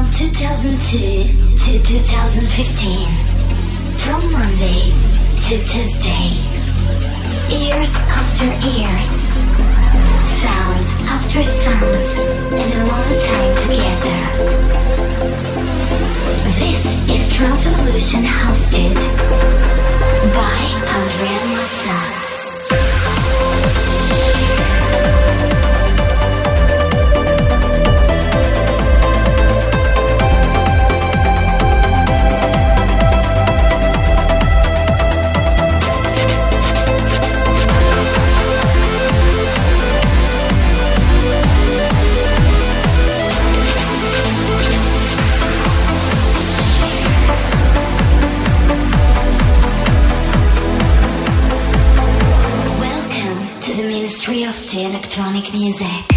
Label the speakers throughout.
Speaker 1: From 2002 to 2015. From Monday to Tuesday. Years after years. Sounds after sounds. And a long time together. This is Transevolution hosted by Andrea Massa. Electronic Music.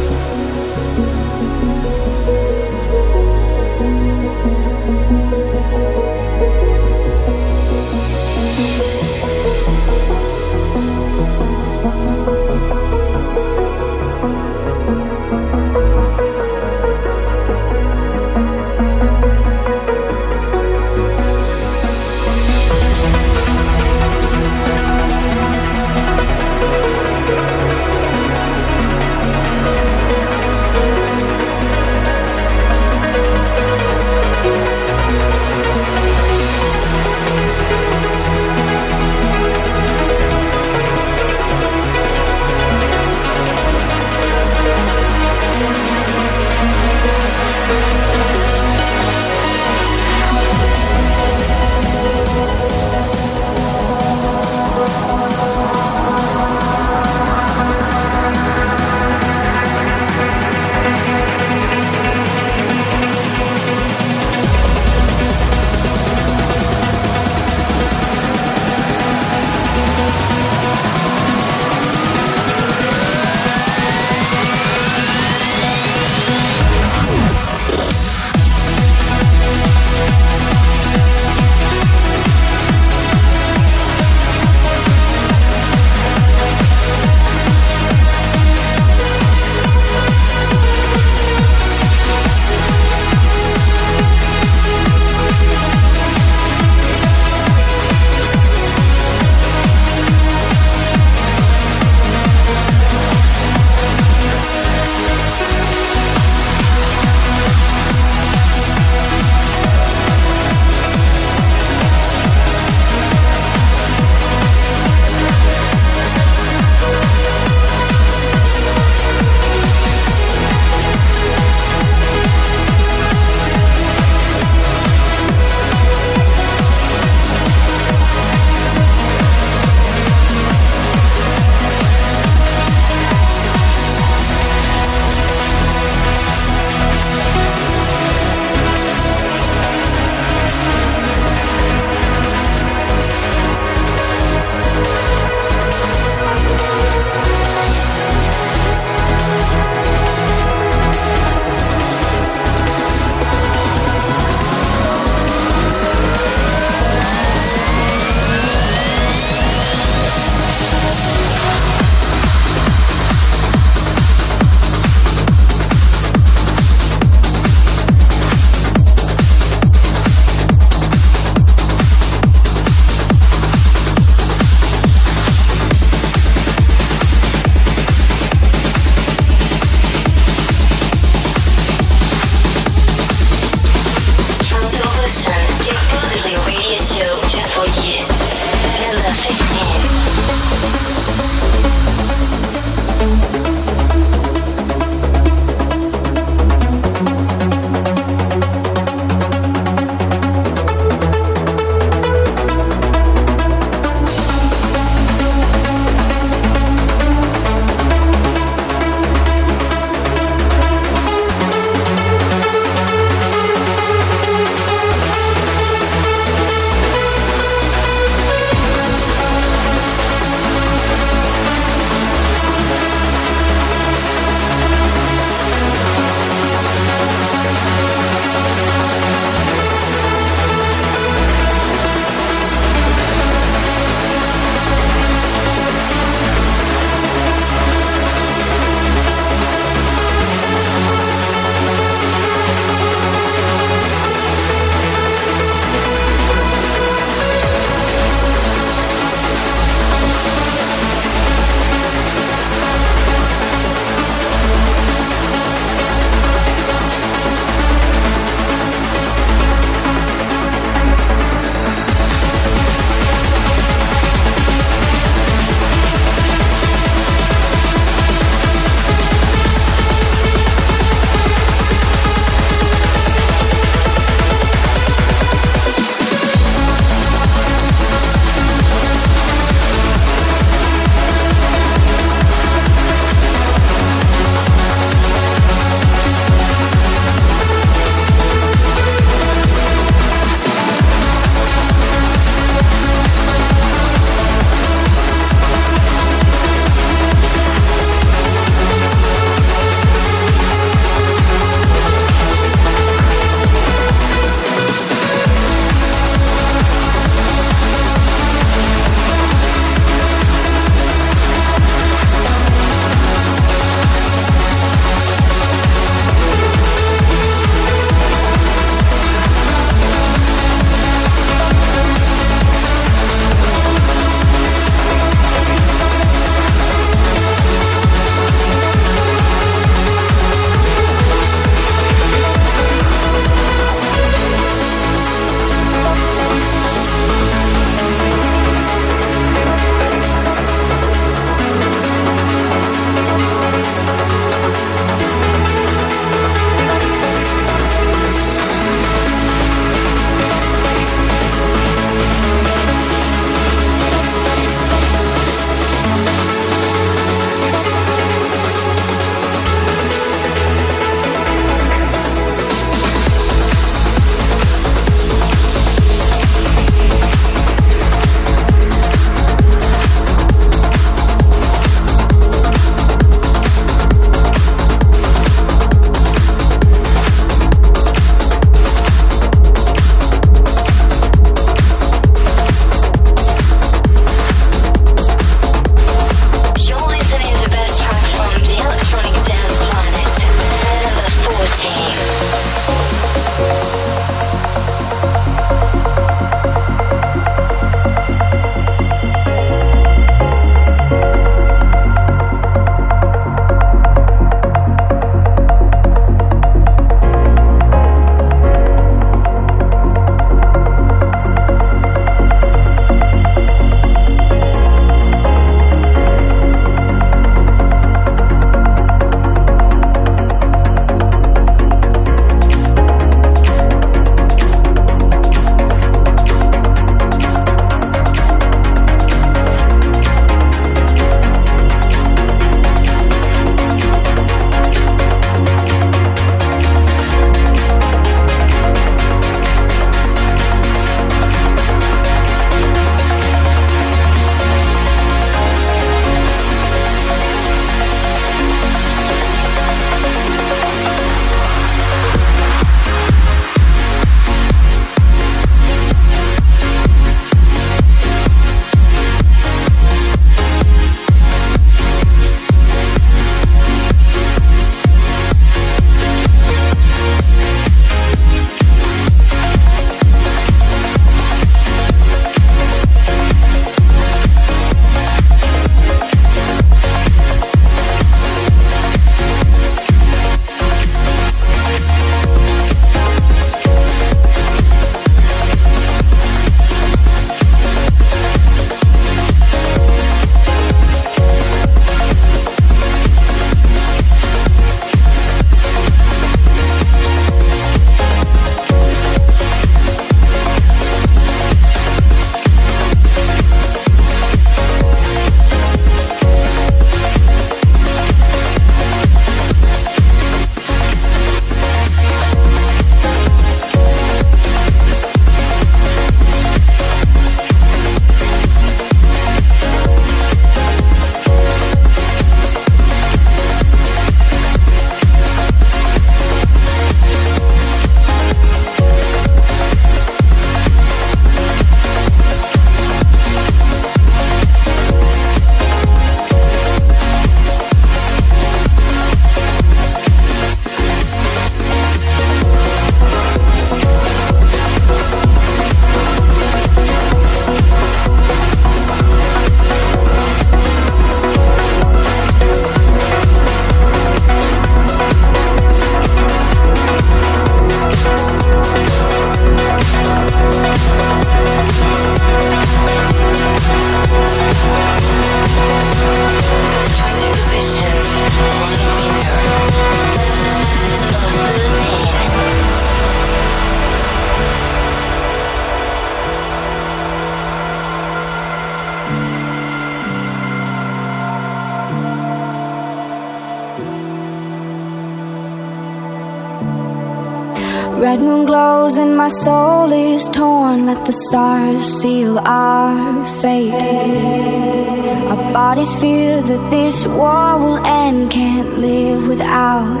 Speaker 2: That
Speaker 3: this war will end. Can't live without